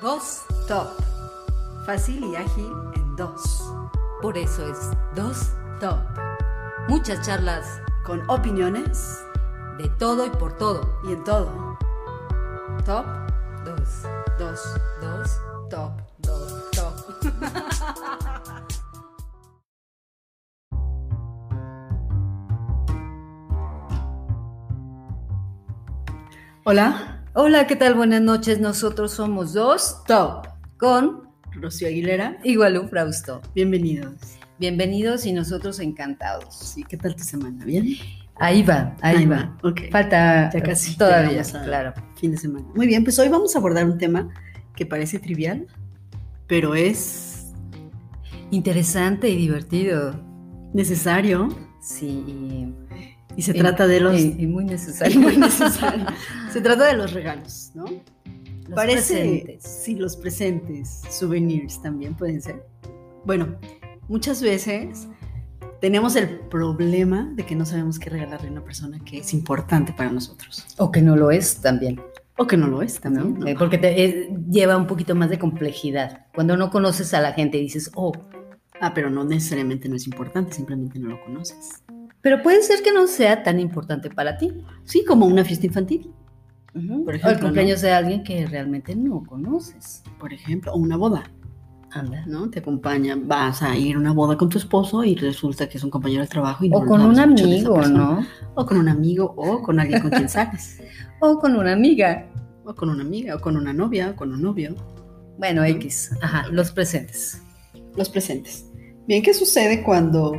Dos Top. Fácil y ágil en dos. Por eso es Dos Top. Muchas charlas Con opiniones de todo y por todo. y en todo. Top dos, dos, dos, top, dos, top. Hola, Hola, ¿qué tal? Buenas noches. Nosotros somos dos Top con Rocío Aguilera. Igualú Frausto. Bienvenidos. Bienvenidos y nosotros encantados. Sí, ¿qué tal tu semana? ¿Bien? Ahí va, ahí, va. Ok. Falta Ya casi todavía, a- claro. Fin de semana. Muy bien, pues hoy vamos a abordar un tema que parece trivial, pero es Interesante y divertido. necesario Sí, y, se trata de los... y- y muy necesario. muy necesario. Se trata de los regalos, ¿no? Los Parece, presentes. sí, los presentes, souvenirs también pueden ser. Bueno, muchas veces tenemos el problema de que no sabemos qué regalarle a una persona que es importante para nosotros. O que no lo es también. O que no lo es también. ¿no? Eh, Porque te, eh, lleva un poquito más de complejidad. Cuando no conoces a la gente y dices, oh, Ah, pero no necesariamente no es importante, simplemente no lo conoces. Pero puede ser que no sea tan importante para ti. Sí, como una fiesta infantil. Por o el ejemplo, cumpleaños de alguien que realmente no conoces. por ejemplo, o una boda, Anda. ¿no? Te acompaña, vas a ir a una boda con tu esposo y resulta que es un compañero de trabajo y no O con un amigo. ¿no? O con un amigo, o con alguien con quien sales. O con una amiga. O con una amiga, o con una novia, o con un novio. Bueno, X. Ajá, los presentes. Los presentes. Bien, ¿qué sucede cuando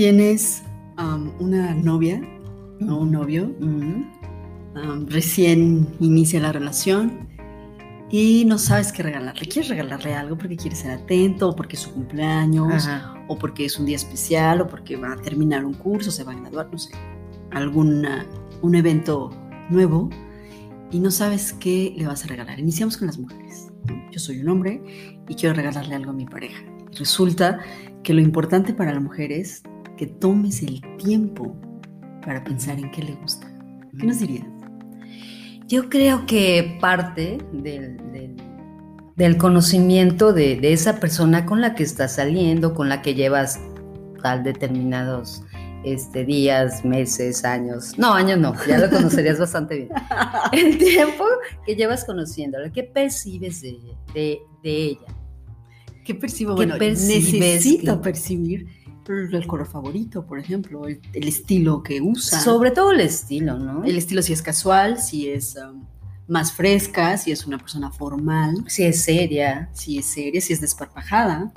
tienes am, una novia o un novio? Ujú. am, recién inicia la relación y no sabes qué regalarle. ¿Quieres regalarle algo porque quieres ser atento, o porque es su cumpleaños, Ajá. o porque es un día especial, o porque va a terminar un curso, se va a graduar, no sé, alguna, un evento nuevo y no sabes qué le vas a regalar. Iniciamos con las mujeres. Yo soy un hombre y quiero regalarle algo a mi pareja. Resulta que lo importante para la mujer es que tomes el tiempo para pensar en qué le gusta. ¿Qué nos dirías? Yo creo que parte del, del- del conocimiento de, de esa persona con la que estás saliendo, con la que llevas tal determinados este, días, meses, años. No, años no, ya lo conocerías bastante bien. El tiempo que llevas conociéndola, ¿qué percibes de, de- de ella? ¿Qué percibo? ¿Qué bueno, percibes necesito que- percibir el color favorito, por ejemplo, el, el estilo que usa. Sobre todo el estilo, ¿no? el estilo si es casual, si es um, más fresca, si es una persona formal, si es seria. si es seria, si es desparpajada,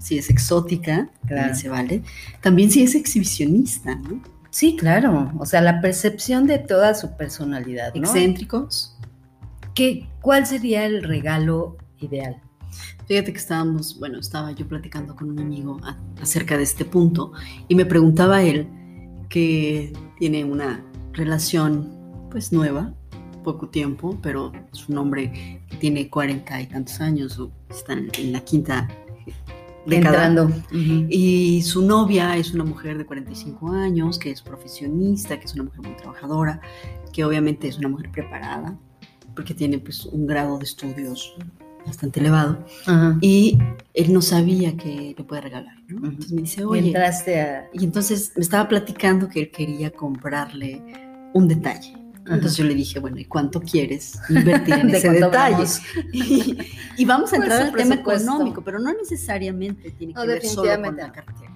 si es exótica, Claro. también se vale. También si es exhibicionista, ¿no? Sí, claro. O sea, la percepción de toda su personalidad, ¿no? Excéntricos. ¿Qué, ¿Cuál sería el regalo ideal? Fíjate que estábamos, bueno, estaba yo platicando con un amigo a- acerca de este punto y me preguntaba él que tiene una relación pues nueva, poco tiempo, pero es un hombre que tiene cuarenta y tantos años o está en, la quinta década. Entrando. Y su novia es una mujer de 45 años, que es profesionista, que es una mujer muy trabajadora, que obviamente es una mujer preparada, porque tiene pues un grado de estudios bastante elevado. Ajá. Y él no sabía que le puede regalar, ¿no? Entonces me dice, Y oye, entraste a... y entonces me estaba platicando que él quería comprarle un detalle. Entonces yo le dije, bueno, ¿y cuánto quieres invertir en ¿De ese detalle? Y, y vamos a ¿Cuál es entrar al tema económico, pero no necesariamente tiene que No, ver solo con la cartera.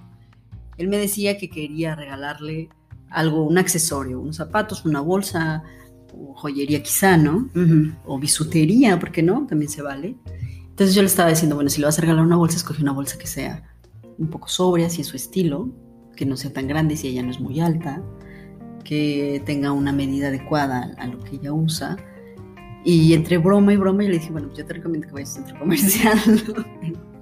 Él me decía que quería regalarle algo, un accesorio, unos zapatos, una bolsa, o joyería quizá, ¿no? O bisutería, ¿por qué no? También se vale. Entonces yo le estaba diciendo, bueno, si le vas a regalar una bolsa, escoge una bolsa que sea un poco sobria, si es su estilo, que no sea tan grande si ella no es muy alta, que tenga una medida adecuada a lo que ella usa. Y entre broma y broma yo le dije, bueno, yo te recomiendo que vayas a un centro comercial.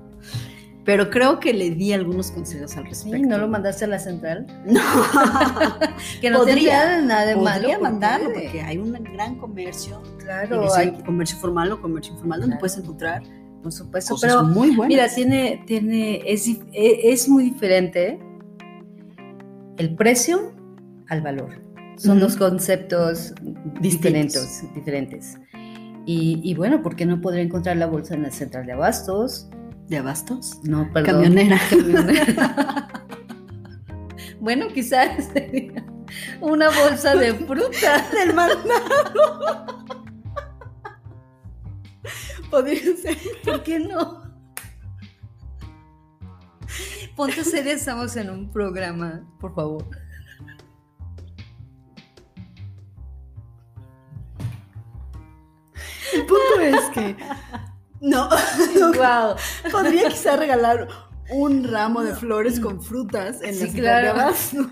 Pero creo que le di algunos consejos al respecto. Sí, ¿no lo mandaste a la central? No. Que no Podría, nada de malo. Podría mandarlo porque hay un gran comercio Claro, hay, comercio formal o comercio informal donde puedes encontrar por supuesto. cosas Pero muy buenas. mira, tiene, tiene, es, e- es muy diferente el precio al valor. Son dos conceptos Distintos. diferentes, diferentes. Y, y bueno, ¿por qué no podría encontrar la bolsa en la central de abastos? ¿De abastos? No, perdón. Camionera. Camionera. bueno, quizás sería una bolsa de fruta. Del mandado. Podría ser. ¿Por qué no? Ponte seria, estamos en un programa, por favor. El punto es que. No. Wow. Podría quizá regalar un ramo de flores con frutas en Sí, la de abastos.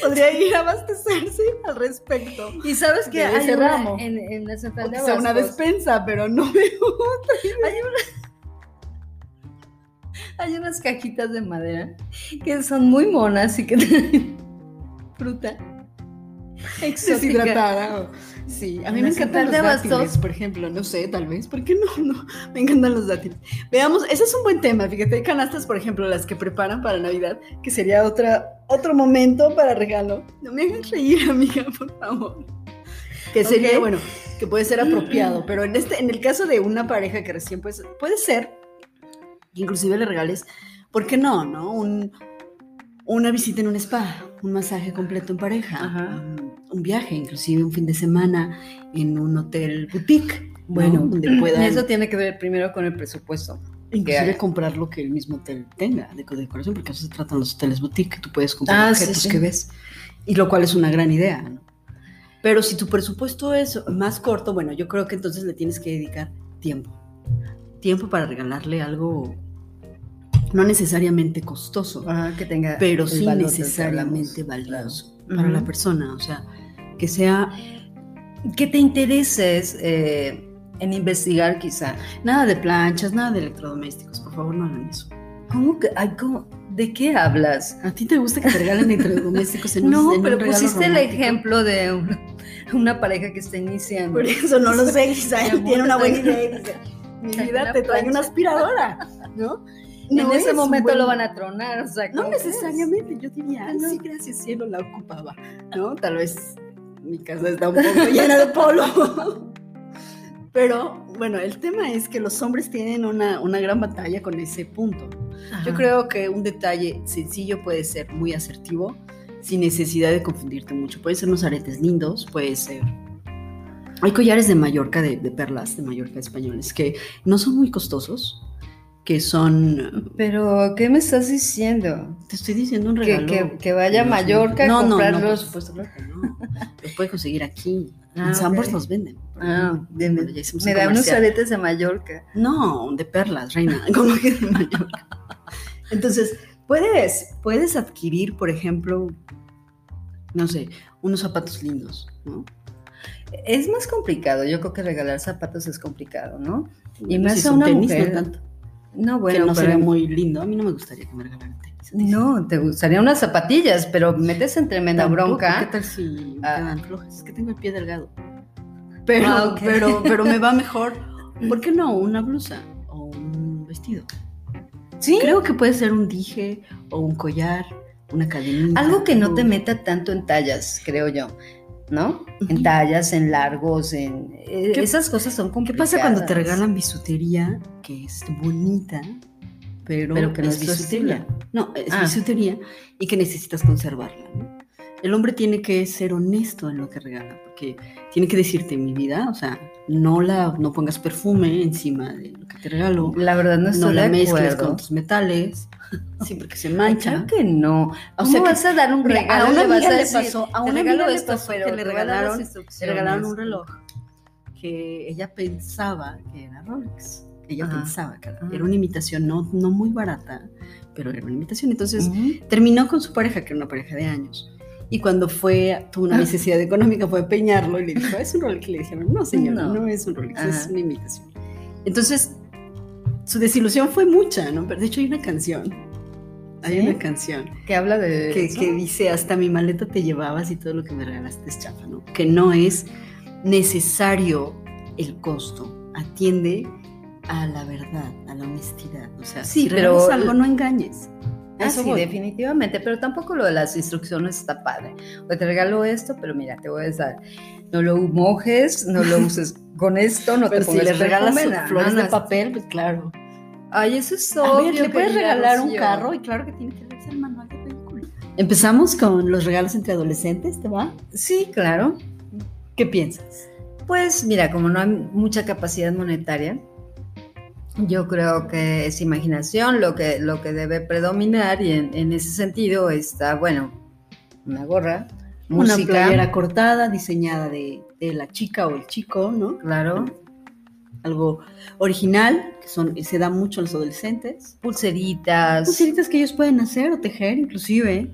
Podría ir a abastecerse al respecto. Y sabes que hay ese una ramo. en, en la central O de quizá una abastos. despensa, pero no veo. Hay, una- hay unas cajitas de madera que son muy monas y que traen fruta exótica. Deshidratada. Sí, a mí me encantan los dátiles, por ejemplo. No sé, tal vez. ¿Por qué no? No, me encantan los dátiles. Veamos, ese es un buen tema. Fíjate, hay canastas, por ejemplo, las que preparan para Navidad, que sería otra, otro momento para regalo. No me hagas reír, amiga, por favor. Que sería, bueno, que puede ser apropiado, pero en este, en el caso de una pareja que recién pues, puede ser, inclusive le regales, ¿por qué no? ¿No? Un, una visita en un spa, un masaje completo en pareja, Ajá. Un, viaje, inclusive un fin de semana en un hotel boutique. ¿no? Bueno, donde puedan Eso tiene que ver primero con el presupuesto. inclusive comprar lo que el mismo hotel tenga de co- decoración, porque eso se tratan los hoteles boutique, que tú puedes comprar Ah, sí, objetos sí. que ves, y lo cual es una gran idea, ¿no? Pero si tu presupuesto es más corto, bueno, yo creo que entonces le tienes que dedicar tiempo. Tiempo para regalarle algo no necesariamente costoso, que tenga pero sí necesariamente valioso Claro. para la Ujú. persona. O sea, que sea Que te intereses eh, en investigar quizá. nada de planchas, nada de electrodomésticos. Por favor, no hagan eso. ¿Cómo que, ay, cómo- ¿De qué hablas? ¿A ti te gusta que te regalen electrodomésticos en un No, en un pero regalo pusiste el ejemplo de una, una pareja que está iniciando. Por eso no lo sé, quizá él tiene una buena idea y dice, mi vida te trae una plancha". aspiradora, ¿no? en ese es momento buen- lo van a tronar, o sea, No necesariamente, yo diría, No. sí, gracias cielo, la ocupaba, ¿no? Tal vez mi casa está un poco llena de polvo. Pero bueno, el tema es que los hombres tienen una, una gran batalla con ese punto. Yo Ajá. creo que un detalle sencillo puede ser muy asertivo sin necesidad de confundirte mucho. Pueden ser unos aretes lindos, puede ser... Hay collares de Mallorca, de, de perlas de Mallorca españoles, que no son muy costosos, que son... Pero, ¿qué me estás diciendo? Te estoy diciendo un regalo. que, que vaya a. Mallorca a no, no, no, por supuesto, no. Los puede conseguir aquí. Ah, en Sambors los venden. Ah, de- Bueno, ya hicimos me da unos aretes de Mallorca. No, de perlas, reina, como que de Mallorca. Entonces, puedes, puedes adquirir, por ejemplo, no sé, unos zapatos lindos, ¿no? Es más complicado, yo creo que regalar zapatos es complicado, ¿no? Y más si a una tenis, mujer. no tanto. No, que bueno, no pero- sería muy lindo. A mí no me gustaría que me regalaran tenis. No, te gustarían unas zapatillas, pero metes en tremenda Tampoco, bronca. ¿Qué tal si me Ah. quedan flojas? Es que tengo el pie delgado. Pero, Ah, pero, pero me va mejor. ¿Por qué no? Una blusa o un vestido. Sí, Creo que puede ser un dije o un collar, una cadenita. algo que no te meta tanto en tallas, creo yo, ¿no? En tallas, en largos, en... eh, ¿Qué- esas cosas son ¿Qué complicadas. pasa cuando te regalan bisutería que es bonita, pero, Pero que no es bisutería? No, es Ah. bisutería y que necesitas conservarla. ¿no? El hombre tiene que ser honesto en lo que regala, porque tiene que decirte mi vida, o sea, no la no pongas perfume encima de lo que te regalo, La verdad no no estoy la de mezcles acuerdo. con tus metales, sí, porque se Ay, mancha. Claro que no. O ¿Cómo sea que- vas a dar un regalo? a una amiga le decir, pasó, a "Te una amiga le pasó que le regalaron, le instrucciones". regalaron un reloj que ella pensaba que era Rolex. Ella Ajá. pensaba que era, Ajá. era una imitación no, no muy barata, pero era una imitación. Entonces Ujú. terminó con su pareja, que era una pareja de años. Y cuando fue, tuvo una necesidad económica, fue a peñarlo y le dijo, es un Rolex. Y le dijeron, no señora, No. no, es un Rolex, es Ajá. una imitación. Entonces, su desilusión fue mucha, ¿no? Pero de hecho hay una canción. Hay una canción Que habla de que, que dice hasta mi maleta te llevabas y todo lo que me regalaste es chafa, ¿no? Que no es necesario el costo, atiende a la verdad, a la honestidad. O sea, Sí, si pero- algo no engañes. Ah, Eso sí, voy. definitivamente, pero tampoco lo de las instrucciones está padre. O te regalo esto, pero mira, te voy a decir, no lo mojes, no lo uses con esto, no Pero te si le regalas no, flores no, de papel, pues claro. Ay, eso es A obvio. ver, le puedes regalar un carro y claro que tiene que leerse el manual de película. Empezamos con los regalos entre adolescentes, ¿te va? Sí, claro. ¿Qué piensas? Pues mira, como no hay mucha capacidad monetaria, yo creo que es imaginación lo que, lo que debe predominar y en, en ese sentido está, bueno, una gorra, Una playera cortada, diseñada de, de la chica o el chico, ¿no? claro, Algo original, que son, se da mucho a los adolescentes. pulseritas, Pulseritas que ellos pueden hacer o tejer, inclusive.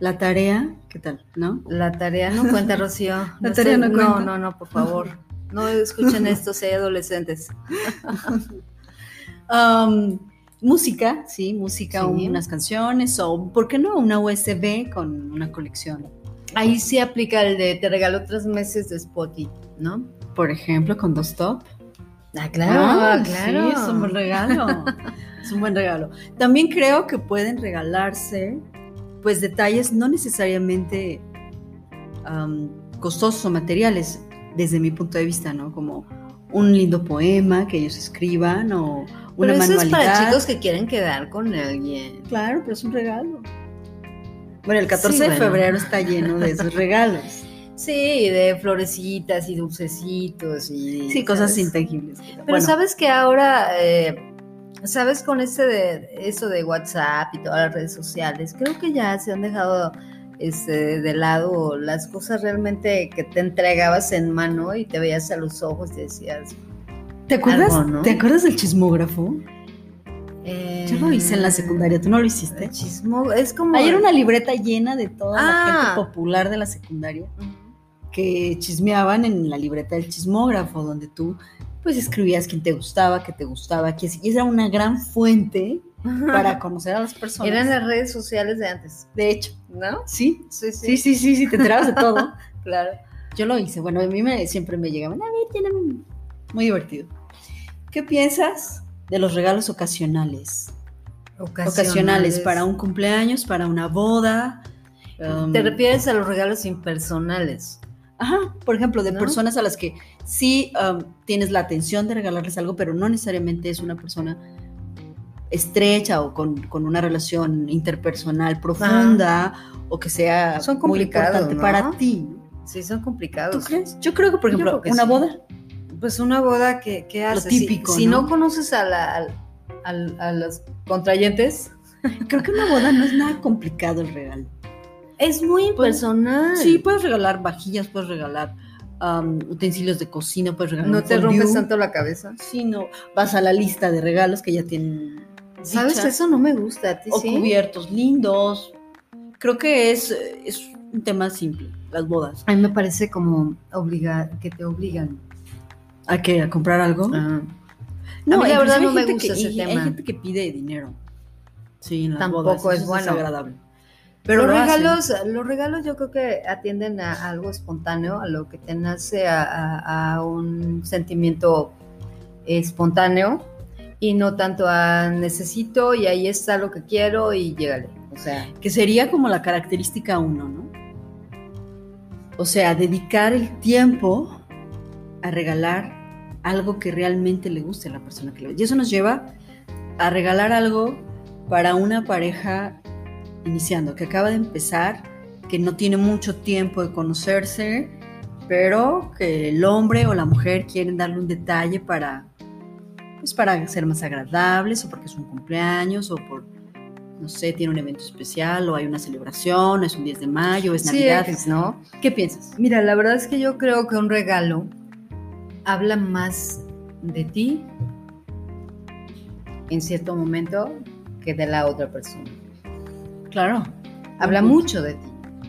La tarea, ¿qué tal? ¿No? La tarea no cuenta, Rocío. La tarea no no cuenta. No, no, por favor. No escuchen esto si hay adolescentes. Am, música, sí, música, Sí. unas canciones o, ¿por qué no? Una USB con una colección. Ahí sí aplica el de te regalo tres meses de Spotify, ¿no? Por ejemplo, con dos top. Ah, Ah, Sí, es un buen regalo. es un buen regalo. También creo que pueden regalarse, pues, detalles no necesariamente am, costosos o materiales, desde mi punto de vista, ¿no? Como un lindo poema que ellos escriban o una Pero eso es para chicos que quieren quedar con alguien. Claro, pero es un regalo. Bueno, el 14 Sí, de bueno. febrero está lleno de esos regalos. Sí, de florecitas y dulcecitos y... Sí, cosas ¿sabes? intangibles. Pero Bueno, sabes que ahora, eh, sabes, con este de eso de WhatsApp y todas las redes sociales, creo que ya se han dejado este, de lado las cosas realmente que te entregabas en mano y te veías a los ojos y decías. ¿Te acuerdas, algo, ¿no? ¿te acuerdas del chismógrafo? eh, Yo lo hice en la secundaria, ¿tú no lo hiciste? Chismo, es como. Ayer una libreta llena de toda la Ah. gente popular de la secundaria que chismeaban en la libreta del chismógrafo, donde tú pues escribías quién te gustaba, qué te gustaba, qué y era una gran fuente para conocer a las personas. Eran las redes sociales de antes, De hecho, ¿no? sí, Sí, sí, sí, sí, sí, te enterabas de todo. claro. Yo lo hice, bueno, a mí me, siempre me llegaban, a ver, muy divertido. ¿Qué piensas de los regalos ocasionales? Ocasionales, para un cumpleaños, para una boda. um, Te refieres a los regalos impersonales. Ajá, por ejemplo, de ¿No? personas a las que sí um, tienes la atención de regalarles algo, pero no necesariamente es una persona estrecha o con, con una relación interpersonal profunda o que sea Son muy importante ¿no? para ti. Sí, son complicados. ¿Tú crees? Yo creo que, por ejemplo, que una sí. boda. Pues una boda que, que Lo hace. Si- típico, Si, ¿no? no, conoces a, la, al- al- a los contrayentes, Creo que una boda no es nada complicado el regalo. es muy impersonal. Sí, puedes regalar vajillas, puedes regalar um, utensilios de cocina, puedes regalar no te rompes tanto la cabeza. Sí, no, vas a la lista de regalos que ya tienen. ¿Sabes? dicha. Eso no me gusta a ti, o sí. cubiertos lindos. Creo que es, es un tema simple, las bodas. A mí me parece como obliga, que te obligan. ¿A qué? ¿A comprar algo? Ah, no, la verdad no me gusta que- ese y- Hay tema. gente que pide dinero. Sí, en las Tampoco bodas, es bueno. desagradable. Pero los lo hacen. regalos, los regalos yo creo que atienden a algo espontáneo, a lo que te nace a, a- a un sentimiento espontáneo y no tanto a necesito y ahí está lo que quiero y llégale. O sea, Que sería como la característica uno, ¿no? O sea, dedicar el tiempo a regalar algo que realmente le guste a la persona que le Y eso nos lleva a regalar algo para una pareja iniciando, que acaba de empezar, que no tiene mucho tiempo de conocerse, pero que el hombre o la mujer quieren darle un detalle para, pues para ser más agradables, o porque es un cumpleaños, o por, no sé, tiene un evento especial, o hay una celebración, es un 10 de mayo, es sí, Navidad. ¿no? ¿Qué piensas? Mira, la verdad es que yo creo que un regalo habla más de ti en cierto momento que de la otra persona. Claro. Habla mucho de ti,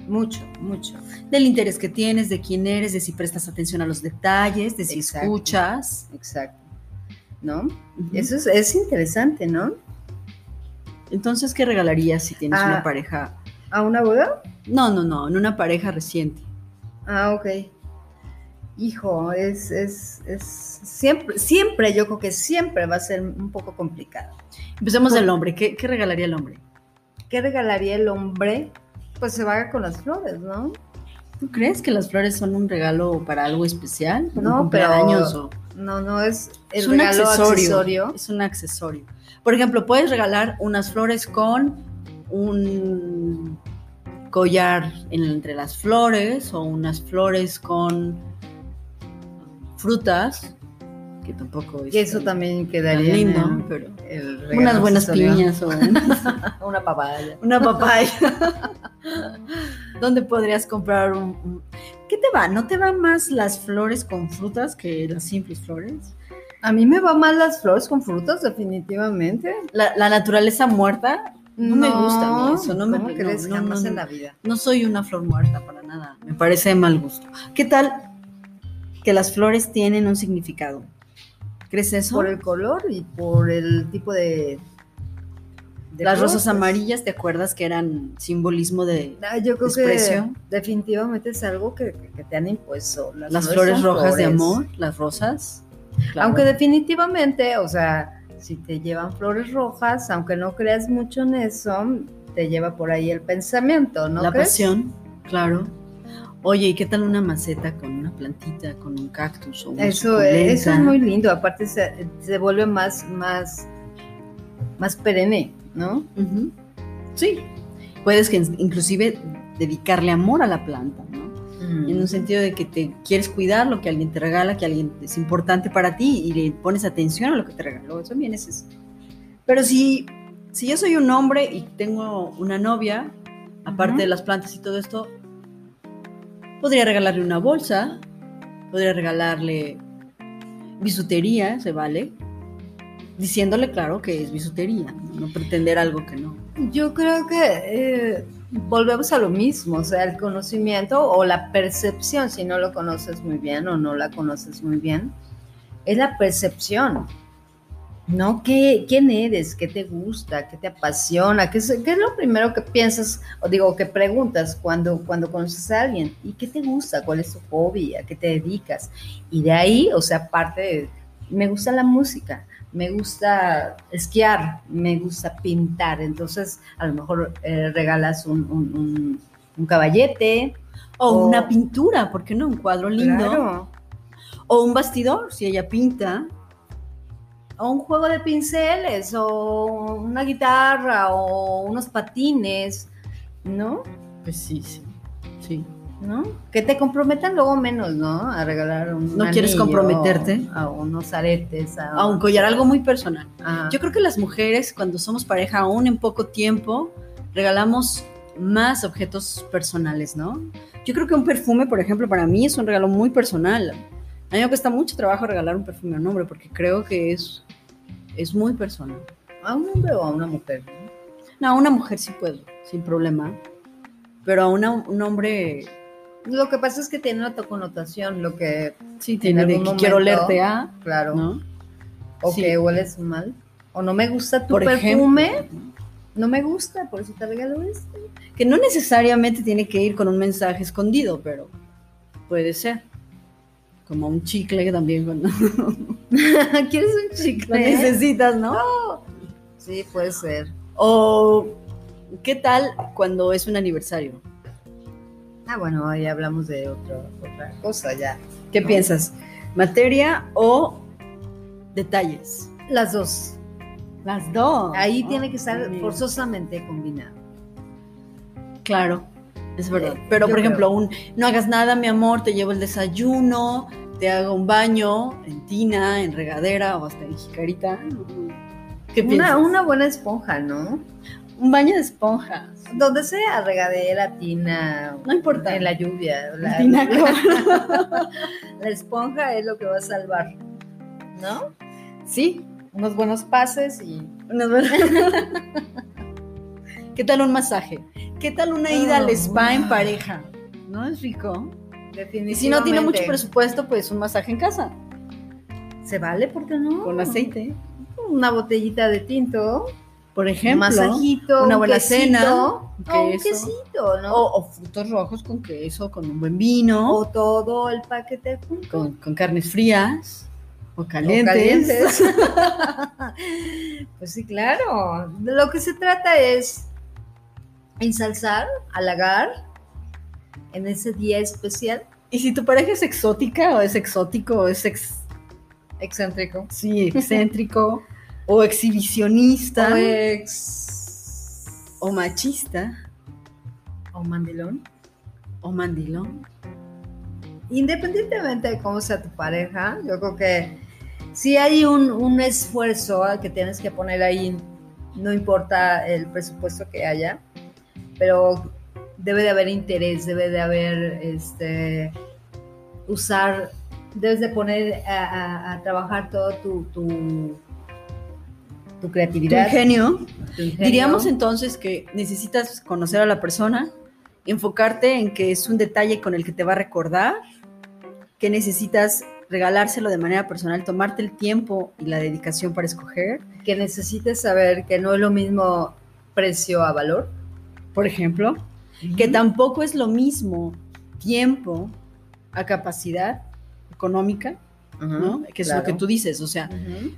mucho, mucho. Del interés que tienes, de quién eres, de si prestas atención a los detalles, de si Exacto. escuchas. Exacto. ¿No? Eso es, es interesante, ¿no? Entonces, ¿qué regalarías si tienes Ah. una pareja? ¿A una boda? No, no, no, en una pareja reciente. Ah, ok. Hijo, es, es, es siempre, siempre, yo creo que siempre va a ser un poco complicado. Empecemos del hombre. ¿Qué, qué regalaría el hombre? ¿qué regalaría el hombre? Pues se va con las flores, ¿no? ¿Tú crees que las flores son un regalo para algo especial? No, pero o... no, no es el es un accesorio. Es un accesorio. Por ejemplo, puedes regalar unas flores con un collar entre las flores o unas flores con frutas que tampoco es y eso también quedaría lindo pero unas buenas piñas o una papaya una papaya ¿Dónde podrías comprar un, ¿Qué te va? ¿No te van más las flores con frutas que las simples flores? A mí me van más las flores con frutas, definitivamente. La, naturaleza muerta no, me gusta eso, no me crees no, jamás en la vida. No soy una flor muerta para nada, me parece mal gusto. ¿Qué tal que las flores tienen un significado? ¿Crees eso? Por el color y por el tipo de las rosas amarillas, ¿te acuerdas que eran simbolismo de ah, yo creo que definitivamente es algo que, te han impuesto. Las, flores, rojas de amor, las rosas. Aunque definitivamente, o sea, si te llevan flores rojas, aunque no creas mucho en eso, te lleva por ahí el pensamiento, ¿no? La pasión, claro. Oye, ¿y qué tal una maceta con una plantita, con un cactus o una eso, eso es muy lindo. Aparte se, se vuelve más, más, más perenne. ¿no? Sí, puedes que inclusive dedicarle amor a la planta, ¿no? En un sentido de que te quieres cuidar lo que alguien te regala, que alguien es importante para ti y le pones atención a lo que te regaló, eso también es eso. Pero si, si yo soy un hombre y tengo una novia, aparte de las plantas y todo esto, podría regalarle una bolsa, podría regalarle bisutería, se vale, diciéndole claro que es bisutería, no, pretender algo que no. Yo creo que eh, volvemos a lo mismo, o sea, el conocimiento o la percepción, si no lo conoces muy bien o no la conoces muy bien, es la percepción. ¿No? ¿Qué, ¿Quién eres? ¿Qué te gusta? ¿Qué te apasiona? ¿Qué es, ¿Qué es, lo primero que piensas o digo que preguntas cuando, cuando conoces a alguien? ¿Y qué te gusta? ¿Cuál es tu hobby? ¿A qué te dedicas? Y de ahí, o sea, aparte, me gusta la música me gusta esquiar, me gusta pintar, entonces a lo mejor eh, regalas un, caballete. O, una pintura, ¿por qué no? Un cuadro lindo. O un bastidor, si ella pinta. O un juego de pinceles, o una guitarra, o unos patines, ¿no? Pues sí, sí, sí. ¿no? Que te comprometan luego menos, ¿no? A regalar un No quieres comprometerte a unos aretes, a, un collar, algo muy personal. Ah. Yo creo que las mujeres cuando somos pareja aún en poco tiempo regalamos más objetos personales, ¿no? Yo creo que un perfume, por ejemplo, para mí es un regalo muy personal. A mí me cuesta mucho trabajo regalar un perfume a un hombre porque creo que es, es muy personal. ¿A un hombre o a una mujer? No, a una mujer sí puedo, sin problema. Pero a un hombre lo que pasa es que tiene otra connotación, lo que sí tiene de que quiero olerte a, claro, ¿no? o que hueles mal, o no me gusta tu perfume, no me gusta, por eso te regalo este. Que no necesariamente tiene que ir con un mensaje escondido, pero puede ser. Como un chicle también cuando quieres un chicle, lo necesitas, ¿no? Sí, puede ser. O ¿qué tal cuando es un aniversario? Ah, bueno, ahí hablamos de otra cosa ya. ¿Qué piensas? ¿Materia o detalles? Las dos. Las dos. Ahí tiene que estar forzosamente combinado. Claro, es verdad. Eh, Pero, por ejemplo, un no hagas nada, mi amor, te llevo el desayuno, te hago un baño en tina, en regadera o hasta en jicarita. ¿Qué piensas? Una buena esponja, ¿no? Un baño de esponjas. Donde sea, regadera, tina. No importa. En la lluvia. La, tina, la esponja es lo que va a salvar. ¿No? Sí. Unos buenos pases y. Unos buenos... ¿Qué tal un masaje? ¿Qué tal una ida al spa en pareja? ¿No es rico? Definitivamente. Y si no tiene mucho presupuesto, pues un masaje en casa. ¿Se vale? ¿Por qué no? Con aceite. Una botellita de tinto por ejemplo, un masajito, una buena cena, un, quesito, ¿no? O, frutos rojos con queso, con un buen vino. O todo el paquete con, con carnes frías o calientes. pues sí, claro. De lo que se trata es ensalzar, halagar en ese día especial. Y si tu pareja es exótica o es exótico o es ex- Excéntrico. sí, excéntrico o exhibicionista O ex. o machista o mandilón. o mandilón. Independientemente de cómo sea tu pareja, yo creo que si hay un, un esfuerzo que tienes que poner ahí, no importa el presupuesto que haya, pero debe de haber interés, debe de haber, este, usar, debes de poner a, a- a trabajar todo tu, tu, tu Tu creatividad. ingenio. tu ingenio. Diríamos entonces que necesitas conocer a la persona, enfocarte en que es un detalle con el que te va a recordar, que necesitas regalárselo de manera personal, tomarte el tiempo y la dedicación para escoger. que necesites saber que no es lo mismo precio a valor. Por ejemplo, que tampoco es lo mismo tiempo a capacidad económica, ¿no? Que es lo que tú dices, o sea,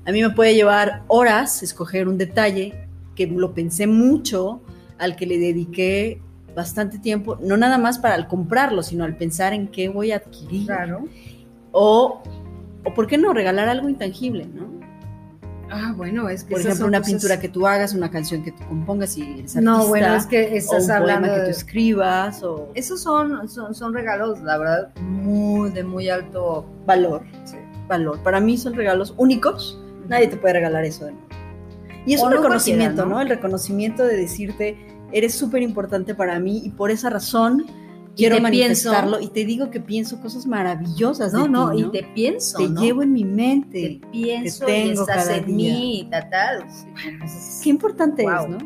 a mí me puede llevar horas escoger un detalle que lo pensé mucho, al que le dediqué bastante tiempo, no nada más para al comprarlo, sino al pensar en qué voy a adquirir. Claro. O, o por qué no regalar algo intangible, ¿no? Ah, bueno, es que Por ejemplo, una cosas- pintura que tú hagas, una canción que tú compongas y eres artista. No, bueno, es que o estás un hablando poema que tú escribas o Esos son, son, son regalos, la verdad, muy de muy alto... valor, sí. valor. Para mí son regalos únicos. Nadie te puede regalar eso de nuevo. Y es O un no reconocimiento, ¿no? ¿no? El reconocimiento de decirte, eres súper importante para mí y por esa razón quiero te manifestarlo pienso- y te digo que pienso cosas maravillosas No, de no, ti, y te pienso, Te ¿no? llevo en mi Te mente. pienso te y tengo estás cada en día. mí. Sí, bueno, es- Qué importante Wow. es, ¿no?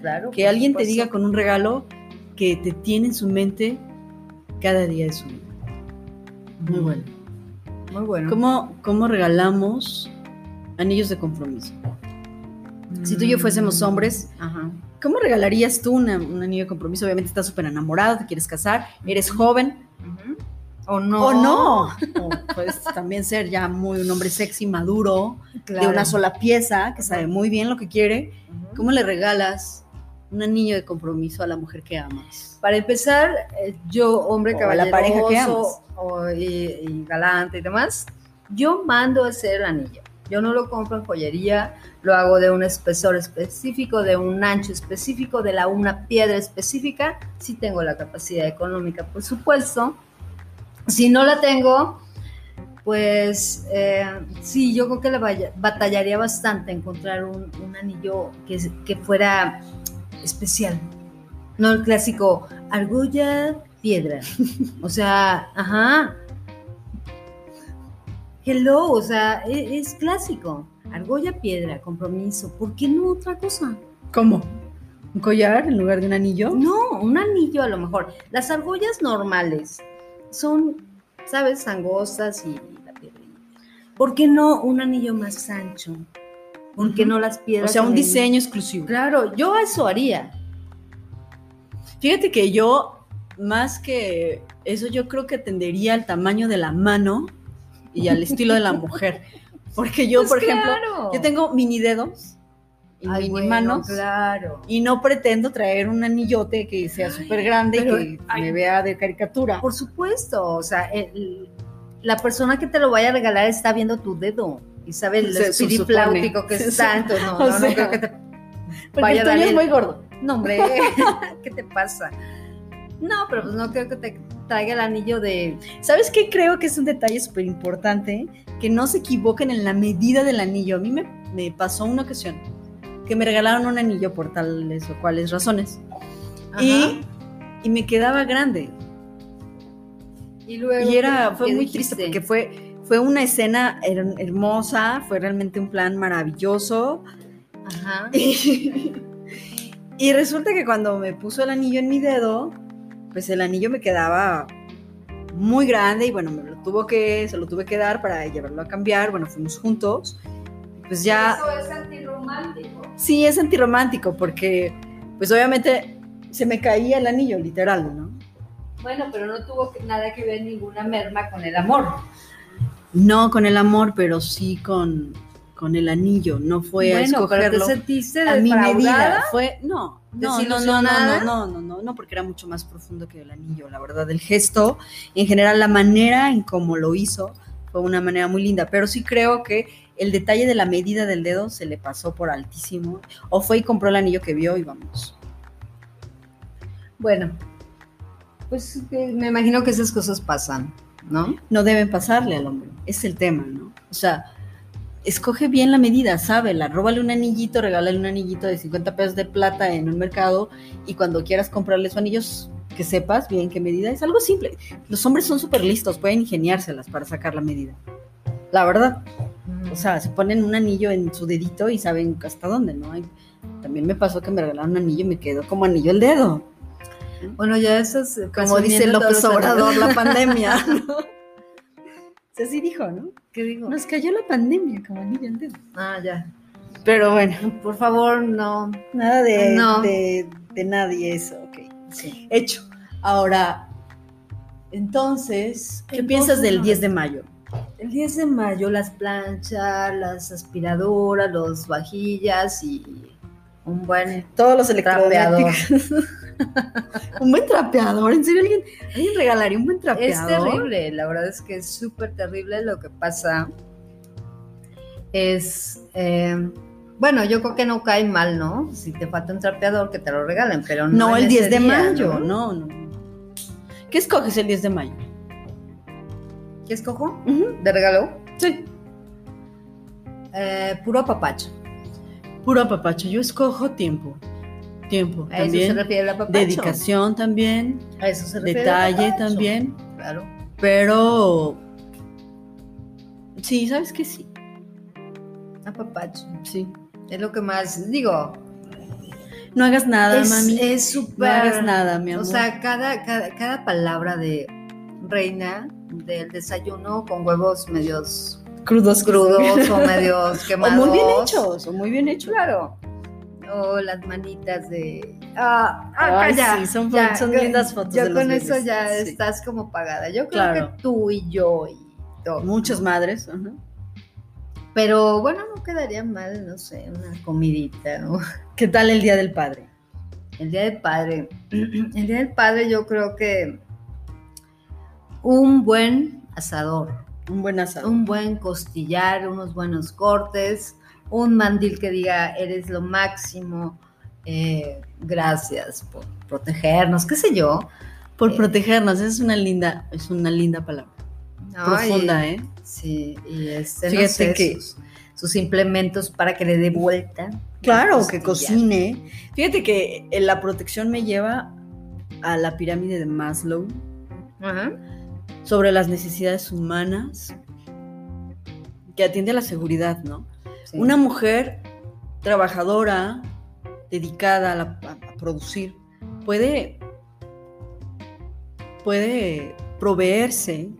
Claro. Que alguien te diga con un regalo que te tiene en su mente cada día de su vida. Muy bueno. Muy bueno. ¿Cómo, cómo regalamos anillos de compromiso? Si tú y yo fuésemos Mm, hombres, Ajá. ¿Cómo regalarías tú una- un anillo de compromiso? Obviamente estás súper enamorado, te quieres casar, eres joven. O no. ¿O no? O puedes también ser ya muy un hombre sexy, maduro, Claro. de una sola pieza, que sabe muy bien lo que quiere. ¿Cómo le regalas un anillo de compromiso a la mujer que amas? Para empezar, eh, yo, hombre O a la pareja que caballeroso amas. o- y, y galante y demás, yo mando a hacer el anillo. Yo no lo compro en joyería, lo hago de un espesor específico, de un ancho específico, de la una piedra específica. Si tengo la capacidad económica, por supuesto. Si no la tengo, pues eh, sí, yo creo que le batallaría bastante encontrar un, un anillo que, que fuera especial. No el clásico argolla, piedra. O sea, ajá. Hello, o sea, e- es, clásico. Argolla, piedra, compromiso. ¿Por qué no otra cosa? ¿Cómo? ¿Un collar en lugar de un anillo? No, un anillo a lo mejor. Las argollas normales son, ¿sabes? Angostas y, la piedra. ¿Por qué no un anillo más ancho? ¿Por qué no las O piedras? sea, un diseño exclusivo. Claro, yo eso haría. Fíjate que yo, más que eso, yo creo que tendería al tamaño de la mano y al estilo de la mujer. Porque yo, Pues por ejemplo, claro. yo tengo mini dedos y Ay, mini bueno, manos. Claro. Y no pretendo traer un anillote que sea súper grande y que ay. me vea de caricatura. Por supuesto, o sea, el- la persona que te lo vaya a regalar está viendo tu dedo y sabe el espirifláutico que está, entonces no, no, no sea, creo que te vaya el tuyo es muy gordo. No, hombre, ¿qué te pasa? No, pero pues no creo que te traiga el anillo de... ¿Sabes qué? Creo que es un detalle súper importante, que no se equivoquen en la medida del anillo. A mí me, me pasó una ocasión que me regalaron un anillo por tales o cuales razones. Y, y me quedaba grande. y luego... Y era, ¿qué- fue muy dijiste? triste porque fue, fue una escena her- hermosa, fue realmente un plan maravilloso. Ajá. Y, y resulta que cuando me puso el anillo en mi dedo, pues el anillo me quedaba muy grande y bueno, me lo tuvo que, se lo tuve que dar para llevarlo a cambiar. Bueno, fuimos juntos. Pues ya, Eso es antirromántico. sí, es antirromántico porque, pues obviamente se me caía el anillo, literal, ¿no? Bueno, pero no tuvo nada que ver ninguna merma con el amor. No con el amor, pero sí con, con el anillo, no fue a bueno, pero te sentiste a mi medida. Fue, no, no, no, no, no, no, no, no, no, porque era mucho más profundo que el anillo, la verdad, el gesto, en general la manera en cómo lo hizo fue una manera muy linda, pero sí creo que el detalle de la medida del dedo se le pasó por altísimo, o fue y compró el anillo que vio y vamos. Bueno, pues eh, me imagino que esas cosas pasan, ¿no? No deben pasarle al hombre, es el tema, ¿no? O sea, escoge bien la medida, sábela, róbale un anillito, regálale un anillito de 50 pesos de plata en un mercado y cuando quieras comprarle su anillo, que sepas bien qué medida es. Algo simple. Los hombres son súper listos, pueden ingeniárselas para sacar la medida. La verdad. O sea, se ponen un anillo en su dedito y saben hasta dónde, ¿no? Hay- también me pasó que me regalaron un anillo y me quedó como anillo el dedo. bueno, ya esas. eh, Como dice López Obrador, anillos. la pandemia. ¿no? Sea, así dijo, ¿no? ¿Qué digo? Nos cayó la pandemia como anillo dedo. Ah, ya. Pero bueno, Por favor, no. nada de, No. de, de nadie eso, ok. Sí. Hecho. Ahora, entonces, ¿qué Entonces, piensas del no. 10 de mayo? El 10 de mayo, las planchas, las aspiradoras, los vajillas y un buen Todos los electrodomésticos. un buen trapeador, ¿en serio alguien, alguien regalaría un buen Es trapeador? terrible, la verdad es que es súper terrible lo que pasa. Es, eh, bueno, yo creo que no cae mal, ¿no? Si te falta un trapeador, que te lo regalen, pero no. No, el 10 ese de día, mayo, no, no. ¿Qué escoges el 10 de mayo? ¿Qué escojo? ¿De regalo? Sí. Eh, puro apapacho. Puro apapacho. Yo escojo tiempo. Tiempo A eso se también. refiere apapacho. Dedicación también. A eso se refiere Detalle también. Claro. Pero. Sí, ¿sabes qué? Sí. Apapacho. Sí. Es lo que más digo. No hagas nada, es mami. es no súper. hagas nada, mi amor. O sea, cada, cada, cada palabra de reina del desayuno con huevos medios crudos, crudos o medios O quemados. muy bien hechos, o muy bien hechos. Claro. O las manitas de. Ah, Ay, acá ya. sí, son, ya, son lindas fotos Ya de los con eso bebés. ya Sí. estás como pagada. Yo creo Claro. que tú y yo y todo. Muchas madres. ajá. Pero bueno, no quedaría mal, no sé, una comidita, ¿no? ¿Qué tal el Día del Padre? El Día del Padre. El Día del Padre yo creo que un buen asador, Un buen asado. un buen costillar, unos buenos cortes, un mandil que diga eres lo máximo, eh, gracias por protegernos, qué sé yo. Por Eh, protegernos, es una linda, es una linda palabra. Profunda, ¿eh? Sí, y este, no Fíjate sé, que- sus, sus implementos para que le dé vuelta. Claro, que cocine. Fíjate que eh, la protección me lleva a la pirámide de Maslow Ajá. sobre las necesidades humanas que atiende a la seguridad, ¿no? Sí. Una mujer trabajadora, dedicada a, la- a- a producir, puede, puede proveerse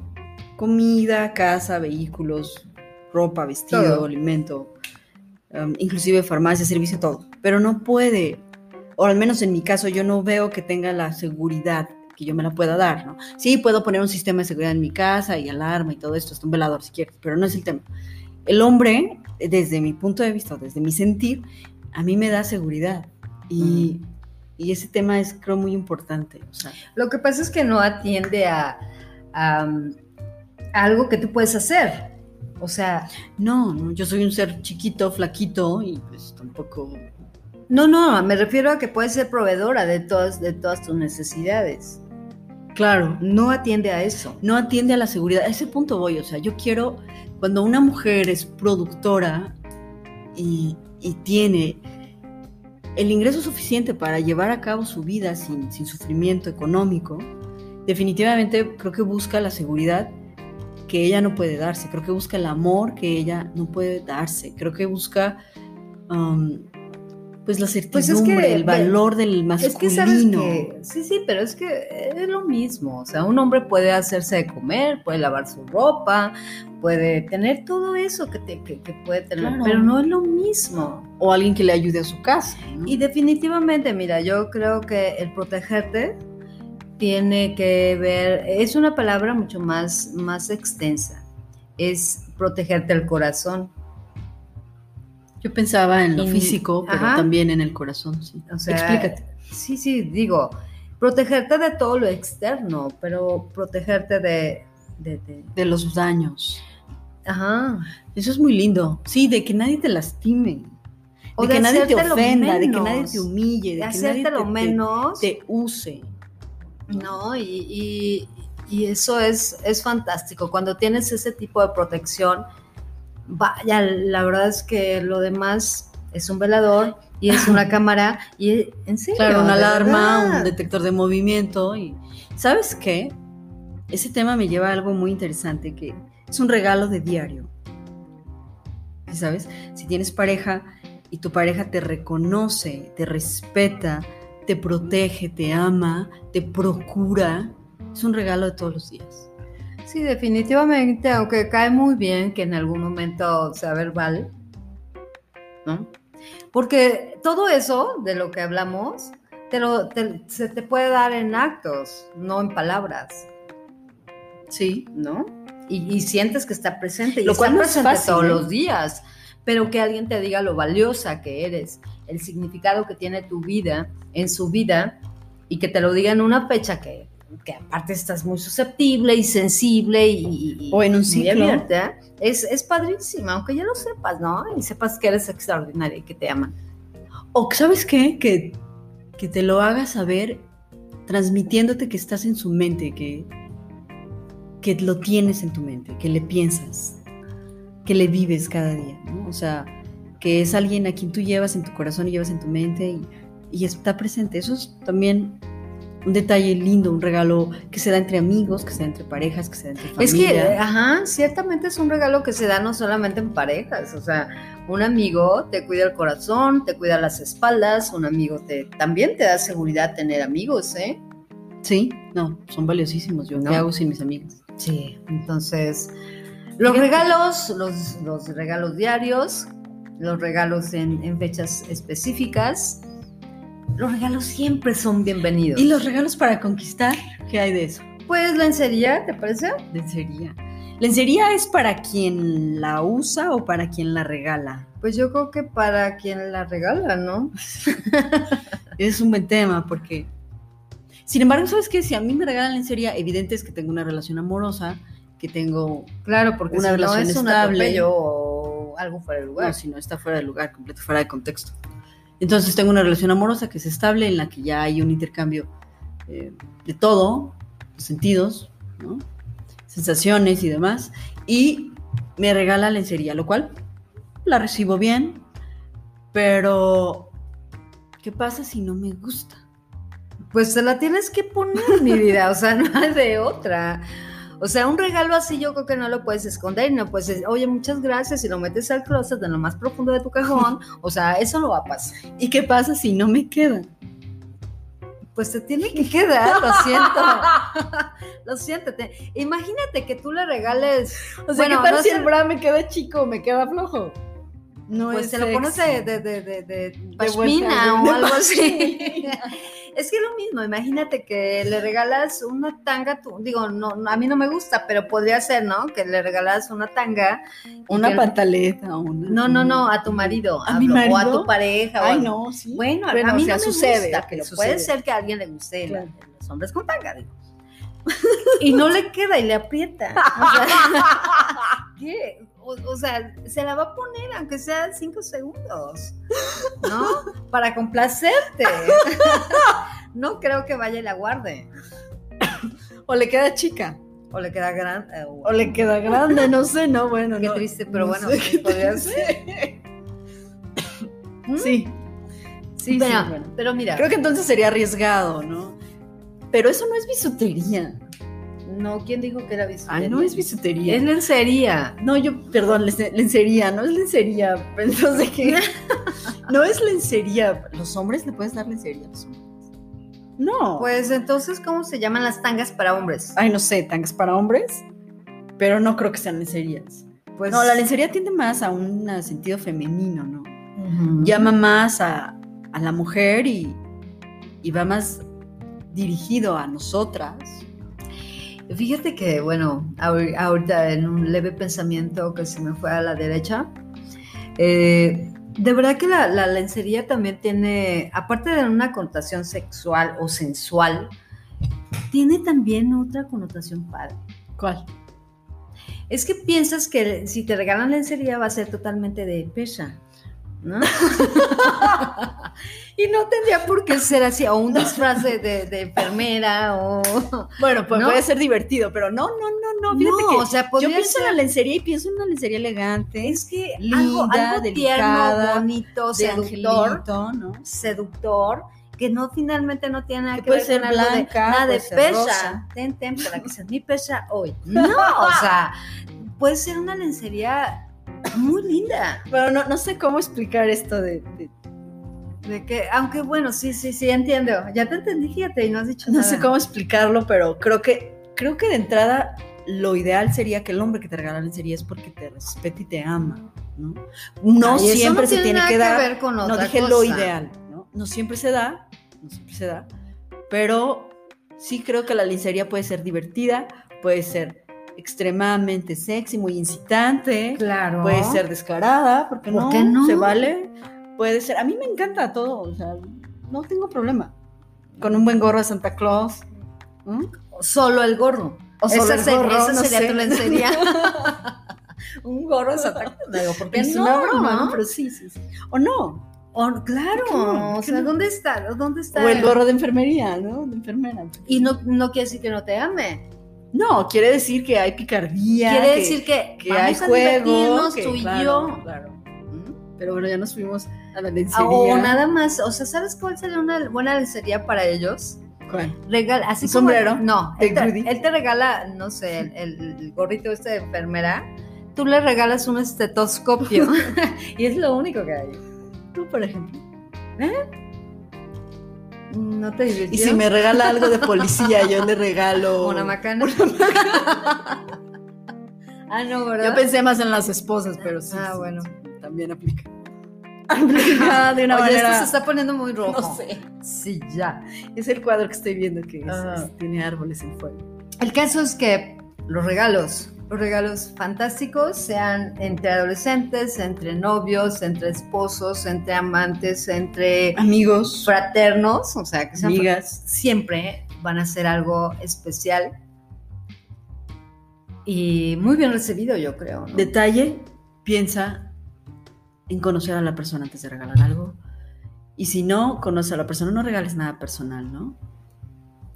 comida, casa, vehículos, ropa, vestido, Todo. alimento, um, inclusive farmacia, servicio, todo. Pero no puede, o al menos en mi caso, yo no veo que tenga la seguridad que yo me la pueda dar, ¿no? Sí, puedo poner un sistema de seguridad en mi casa y alarma y todo esto, hasta un velador si quieres, pero no es el tema. El hombre, desde mi punto de vista, desde mi sentir, a mí me da seguridad. Y, y ese tema es, creo, muy importante. O sea, Lo que pasa es que no atiende a, a, a algo que tú puedes hacer. O sea, no, no, yo soy un ser chiquito, flaquito y pues tampoco... no, no, me refiero a que puedes ser proveedora de todas, de todas tus necesidades. Claro, No atiende a eso. no atiende a la seguridad. A ese punto voy, o sea, yo quiero, cuando una mujer es productora y, y tiene el ingreso suficiente para llevar a cabo su vida sin, sin sufrimiento económico, definitivamente creo que busca la seguridad que ella no puede darse, creo que busca el amor que ella no puede darse, creo que busca um, pues la Pues es certidumbre, que, el valor del masculino. Es que sabes que, sí, sí, pero es que es lo mismo. O sea, un hombre puede hacerse de comer, puede lavar su ropa, puede tener todo eso que, te- que- que puede tener, Claro. pero no es lo mismo. O alguien que le ayude a su casa. ¿no? Y definitivamente, mira, yo creo que el protegerte tiene que ver, es una palabra mucho más, más extensa, es protegerte el corazón. Yo pensaba en lo Y- físico, pero ajá. también en el corazón. Sí. O sea, Explícate. Sí, sí, digo, protegerte de todo lo externo, pero protegerte de... de- de- De los daños. Ajá. Eso es muy lindo. Sí, de que nadie te lastime. O de, que nadie te ofenda, de que nadie te humille, de, De que nadie te, hacértelo te- menos. te use. No, y, y- y eso es, es fantástico. Cuando tienes ese tipo de protección, vaya, la verdad es que lo demás es un velador y es una cámara y en serio. Claro, una alarma, verdad. un detector de movimiento. Y ¿sabes qué? Ese tema me lleva a algo muy interesante que es un regalo de diario. ¿Sí ¿Sabes? Si tienes pareja y tu pareja te reconoce, te respeta, te protege, te ama, te procura, es un regalo de todos los días. Sí, definitivamente, aunque cae muy bien que en algún momento sea verbal, ¿no? Porque todo eso de lo que hablamos te lo, te- se te puede dar en actos, no en palabras, Sí. ¿no? Y, y sientes que está presente, y Lo está cual no es presente fácil, todos ¿eh? los días, pero que alguien te diga lo valiosa que eres, el significado que tiene tu vida en su vida, y que te lo diga en una fecha que, que aparte estás muy susceptible y sensible y, y- O en un ciclo. abierta, es, es padrísima, aunque ya lo sepas, ¿no? Y sepas que eres extraordinaria y que te aman. O sabes qué? Que, que te lo haga saber transmitiéndote que estás en su mente, que, que lo tienes en tu mente, que le piensas, que le vives cada día, ¿no? O sea, que es alguien a quien tú llevas en tu corazón y llevas en tu mente y, y está presente. Eso es también un detalle lindo, un regalo que se da entre amigos, que se da entre parejas, que se da entre familia. Es que, eh, ajá, ciertamente es un regalo que se da no solamente en parejas, o sea, un amigo te cuida el corazón, te cuida las espaldas, un amigo te también te da seguridad tener amigos, ¿eh? Sí, no, son valiosísimos. Yo, ¿No? ¿qué hago sin mis amigos? Sí, entonces, los regalos, los, los regalos diarios, los regalos en, en fechas específicas, los regalos siempre son bienvenidos. ¿Y los regalos para conquistar? ¿Qué hay de eso? Pues lencería, ¿te parece? Lencería. ¿Lencería es para quien la usa o para quien la regala? Pues yo creo que para quien la regala, ¿no? Es un buen tema porque, sin embargo, ¿sabes qué? Si a mí me regalan lencería, evidente es que tengo una relación amorosa, que tengo, Claro, porque Una si no relación es un estable. atropello o algo fuera de lugar. bueno, si no está fuera de lugar, completo fuera de contexto. Entonces tengo una relación amorosa que es estable, en la que ya hay un intercambio eh, de todo, los sentidos, ¿no? sensaciones y demás, y me regala lencería, lo cual la recibo bien, pero ¿qué pasa si no me gusta? Pues te la tienes que poner, mi vida, o sea, no hay de otra. O sea, un regalo así yo creo que no lo puedes esconder, no puedes decir, oye, muchas gracias, y lo metes al closet en lo más profundo de tu cajón, o sea, eso no va a pasar. ¿Y qué pasa si no me queda? Pues te tiene que quedar, lo siento. lo siento. te- Imagínate que tú le regales, O sea, Bueno, ¿qué tal no si el bra me queda chico me queda flojo? No pues es te lo pones de, de, de, de, de pashmina vuelta, o de algo así. Es que es lo mismo, imagínate que le regalas una tanga, tú- digo, no, no, a mí no me gusta, pero podría ser, ¿no? Que le regalas una tanga. Una que- pantaleta, una... No, no, no, a tu marido. ¿A mi hablo, O a marido? tu pareja. Ay, no, sí. Bueno, a mí o sea, no me sucede, gusta, ok, pero sucede. puede ser que a alguien le guste Claro. los hombres con tanga, digo. Y no le queda y le aprieta. O sea, ¿Qué? O, o sea, se la va a poner aunque sea cinco segundos, ¿no? Para complacerte. No creo que vaya y la guarde. O le queda chica. O le queda grande. O le queda grande, no sé, no, bueno. Qué no- triste, pero no bueno, sé podría. ¿Mm? Sí. Sí, pero, sí, bueno. pero mira, Creo que entonces sería arriesgado, ¿no? Pero eso no es bisutería. No, ¿quién dijo que era bisutería? No es bisutería. Es lencería. No, yo, perdón, lence- lencería, no es lencería. Entonces, ¿qué? No es lencería. ¿Los hombres le puedes dar lencería a los hombres? No. Pues entonces, ¿cómo se llaman las tangas para hombres? Ay, no sé, tangas para hombres, pero no creo que sean lencerías. Pues No, la lencería tiende más a un a sentido femenino, ¿no? Llama más a, a la mujer y, y va más dirigido a nosotras. Fíjate que, bueno, ahor- ahorita en un leve pensamiento que se me fue a la derecha, eh, De verdad que la, la lencería también tiene, aparte de una connotación sexual o sensual, tiene también otra connotación padre. ¿Cuál? Es que piensas que si te regalan lencería va a ser totalmente de pesa, ¿no? y no tendría por qué ser así, o un disfraz de, de- de enfermera, o... Bueno, pues ¿No? puede ser divertido, pero no, no, no, no. Fíjate No, que o sea, yo pienso en ser- la lencería y pienso en una lencería elegante. Es que Linda, algo, algo delicada, tierno, bonito, seductor, angelito, ¿no? seductor, que no finalmente no tiene nada Que que, puede ver ser con blanca, nada de puede pesa. Ten, ten, para que sea mi pesa hoy. No, o sea, puede ser una lencería muy linda. Pero no, no sé cómo explicar esto de, de- De que, aunque bueno, sí, sí, sí, entiendo. Ya te entendí, fíjate, y no has dicho no nada. sé cómo explicarlo, pero creo que creo que de entrada lo ideal sería que el hombre que te regala lencería es porque te respeta y te ama, ¿no? No Ay, siempre no se tiene nada que dar. ver con no otra dije lo ideal, ¿no? No siempre se da, no siempre se da, pero sí creo que la lencería puede ser divertida, puede ser extremadamente sexy, muy incitante, Claro. puede ser descarada, porque ¿Por no? qué no? Se vale, puede ser. A mí me encanta todo, o sea, no tengo problema. Con un buen gorro de Santa Claus. ¿m? Solo el gorro. O solo esa el se- gorro, esa no sería sé. tu lencería. Un gorro de Santa Claus. Digo, ¿por qué Es no? una broma, no? Pero sí, sí, sí. O no. Claro, ¿Por qué no? ¿Por o sea? ¿dónde está? ¿Dónde está? O el gorro de enfermería, ¿no? De enfermera. Y no, no quiere decir que no te ame. No, quiere decir que hay picardía. quiere que- decir que, que vamos hay a juego. divertirnos que- tú y claro, yo. Claro. Pero bueno, ya nos fuimos a la lencería. O nada más, o sea, ¿sabes cuál sería una buena lencería para ellos? ¿Cuál? Regala, así ¿Un como- sombrero? no, ¿De él te, Goody? él te regala, no sé, el, gorrito este de enfermera. Tú le regalas un estetoscopio y es lo único que hay. Tú, por ejemplo. ¿No te divirtió? Y si me regala algo de policía, yo le regalo. una macana. ah, no, ¿verdad? Yo pensé más en las esposas, pero sí. Ah, sí, bueno. sí, también aplica. Aplica de una Oye, manera. esto se está poniendo muy rojo. No sé. Sí, ya. Es el cuadro que estoy viendo que es- es- tiene árboles en fuego. El caso es que los regalos, los regalos fantásticos, sean entre adolescentes, entre novios, entre esposos, entre amantes, entre Amigos, fraternos, o sea, que sean amigas. siempre van a ser algo especial y muy bien recibido, yo creo. ¿no? Detalle, piensa en conocer a la persona antes de regalar algo. Y si no conoces a la persona, no regales nada personal, ¿no?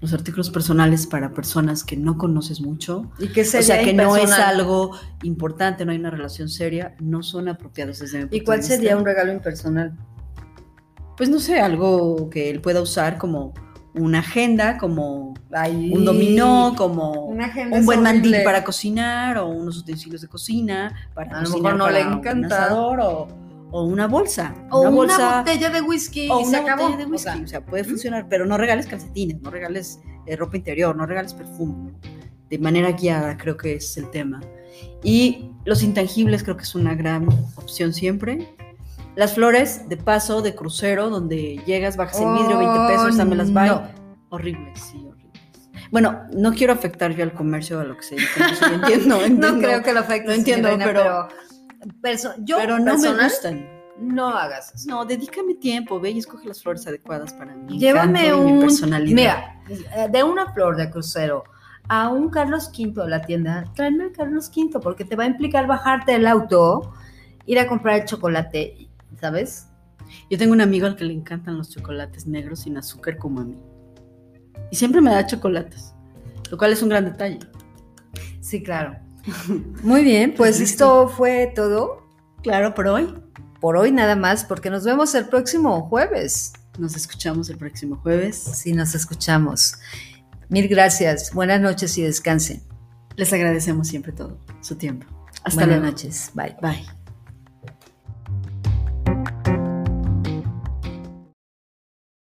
Los artículos personales para personas que no conoces mucho, y que o sea, que no es algo importante, no hay una relación seria, no son apropiados desde mi punto ¿Y cuál de vista. sería un regalo impersonal? Pues no sé, algo que él pueda usar como una agenda, como Ay, un dominó, como Una agenda un buen mandil para cocinar o unos utensilios de cocina para A lo mejor no le para un encanta. asador o, o una bolsa, O una una, bolsa botella de whisky o y se una acabó. botella de O whisky, sea, o sea, puede funcionar, pero no regales calcetines, no regales eh, ropa interior, no regales perfume. De manera guiada creo que es el tema. Y los intangibles creo que es una gran opción siempre. Las flores de paso, de crucero, donde llegas, bajas el vidrio, 20 pesos, Oh, dámelas bye. no. Horribles, sí, horribles. Bueno, no quiero afectar yo al comercio a lo que se yo sí entiendo, No entiendo, creo que lo afecte. no entiendo, Reina, pero- perso- yo pero no me gustan. no hagas eso. No, dedícame tiempo, ve y escoge las flores adecuadas para mí. Llévame mi un. personalidad. Mira, eh, de una flor de crucero a un Carlos V de la tienda, tráeme el Carlos V porque te va a implicar bajarte del auto, ir a comprar el chocolate, ¿sabes? Yo tengo un amigo al que le encantan los chocolates negros sin azúcar como a mí. Y siempre me da chocolates, lo cual es un gran detalle. Sí, claro. Muy bien, pues esto fue todo Claro, por hoy por hoy nada más, porque nos vemos el próximo jueves, nos escuchamos el próximo jueves. si nos escuchamos. Mil gracias, buenas noches y descansen. Les agradecemos siempre todo, su tiempo. Hasta buenas luego. noches, bye. Bye.